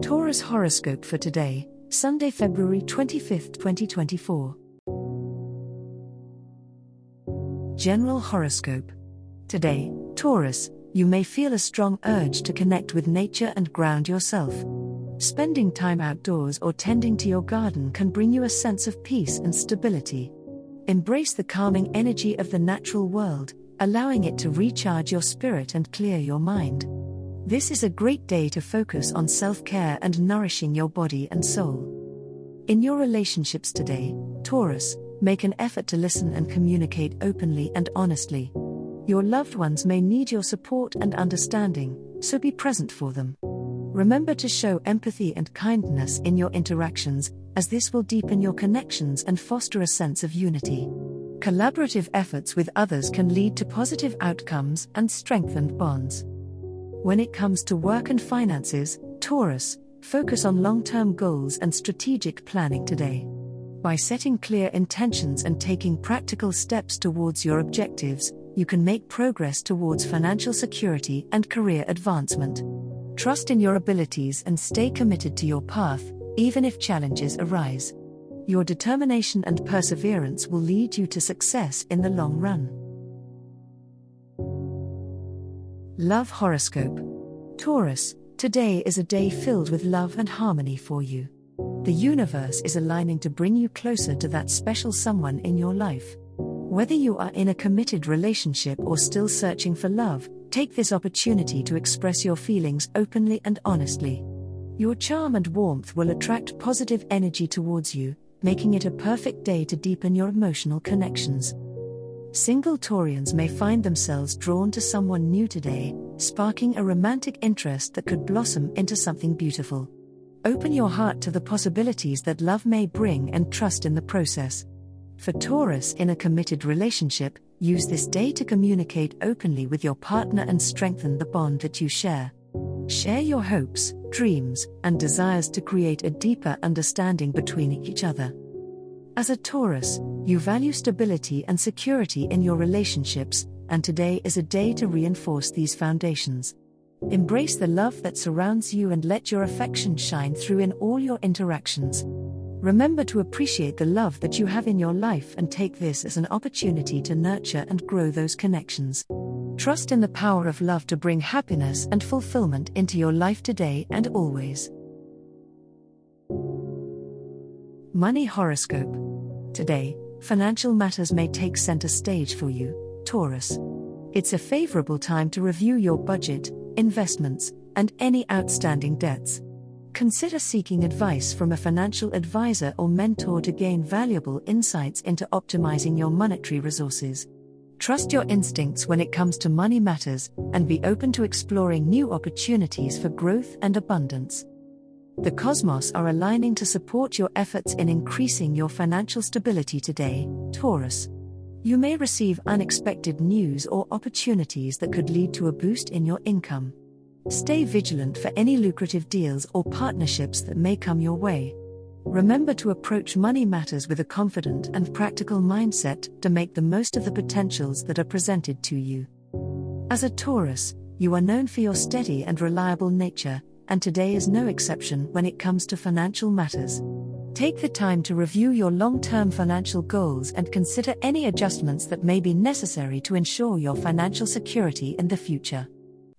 Taurus horoscope for today, Sunday, February 25, 2024. General horoscope. Today, Taurus, you may feel a strong urge to connect with nature and ground yourself. Spending time outdoors or tending to your garden can bring you a sense of peace and stability. Embrace the calming energy of the natural world, allowing it to recharge your spirit and clear your mind. This is a great day to focus on self care and nourishing your body and soul. In your relationships today, Taurus, make an effort to listen and communicate openly and honestly. Your loved ones may need your support and understanding, so be present for them. Remember to show empathy and kindness in your interactions, as this will deepen your connections and foster a sense of unity. Collaborative efforts with others can lead to positive outcomes and strengthened bonds. When it comes to work and finances, Taurus, focus on long term goals and strategic planning today. By setting clear intentions and taking practical steps towards your objectives, you can make progress towards financial security and career advancement. Trust in your abilities and stay committed to your path, even if challenges arise. Your determination and perseverance will lead you to success in the long run. Love Horoscope Taurus, today is a day filled with love and harmony for you. The universe is aligning to bring you closer to that special someone in your life. Whether you are in a committed relationship or still searching for love, take this opportunity to express your feelings openly and honestly. Your charm and warmth will attract positive energy towards you, making it a perfect day to deepen your emotional connections. Single Taurians may find themselves drawn to someone new today, sparking a romantic interest that could blossom into something beautiful. Open your heart to the possibilities that love may bring and trust in the process. For Taurus in a committed relationship, use this day to communicate openly with your partner and strengthen the bond that you share. Share your hopes, dreams, and desires to create a deeper understanding between each other. As a Taurus, you value stability and security in your relationships, and today is a day to reinforce these foundations. Embrace the love that surrounds you and let your affection shine through in all your interactions. Remember to appreciate the love that you have in your life and take this as an opportunity to nurture and grow those connections. Trust in the power of love to bring happiness and fulfillment into your life today and always. Money Horoscope Today, financial matters may take center stage for you, Taurus. It's a favorable time to review your budget, investments, and any outstanding debts. Consider seeking advice from a financial advisor or mentor to gain valuable insights into optimizing your monetary resources. Trust your instincts when it comes to money matters, and be open to exploring new opportunities for growth and abundance. The cosmos are aligning to support your efforts in increasing your financial stability today, Taurus. You may receive unexpected news or opportunities that could lead to a boost in your income. Stay vigilant for any lucrative deals or partnerships that may come your way. Remember to approach money matters with a confident and practical mindset to make the most of the potentials that are presented to you. As a Taurus, you are known for your steady and reliable nature, and today is no exception when it comes to financial matters. Take the time to review your long term financial goals and consider any adjustments that may be necessary to ensure your financial security in the future.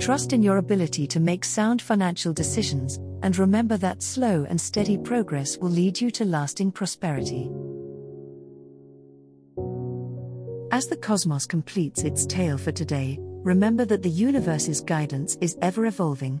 Trust in your ability to make sound financial decisions, and remember that slow and steady progress will lead you to lasting prosperity. As the cosmos completes its tale for today, remember that the universe's guidance is ever evolving,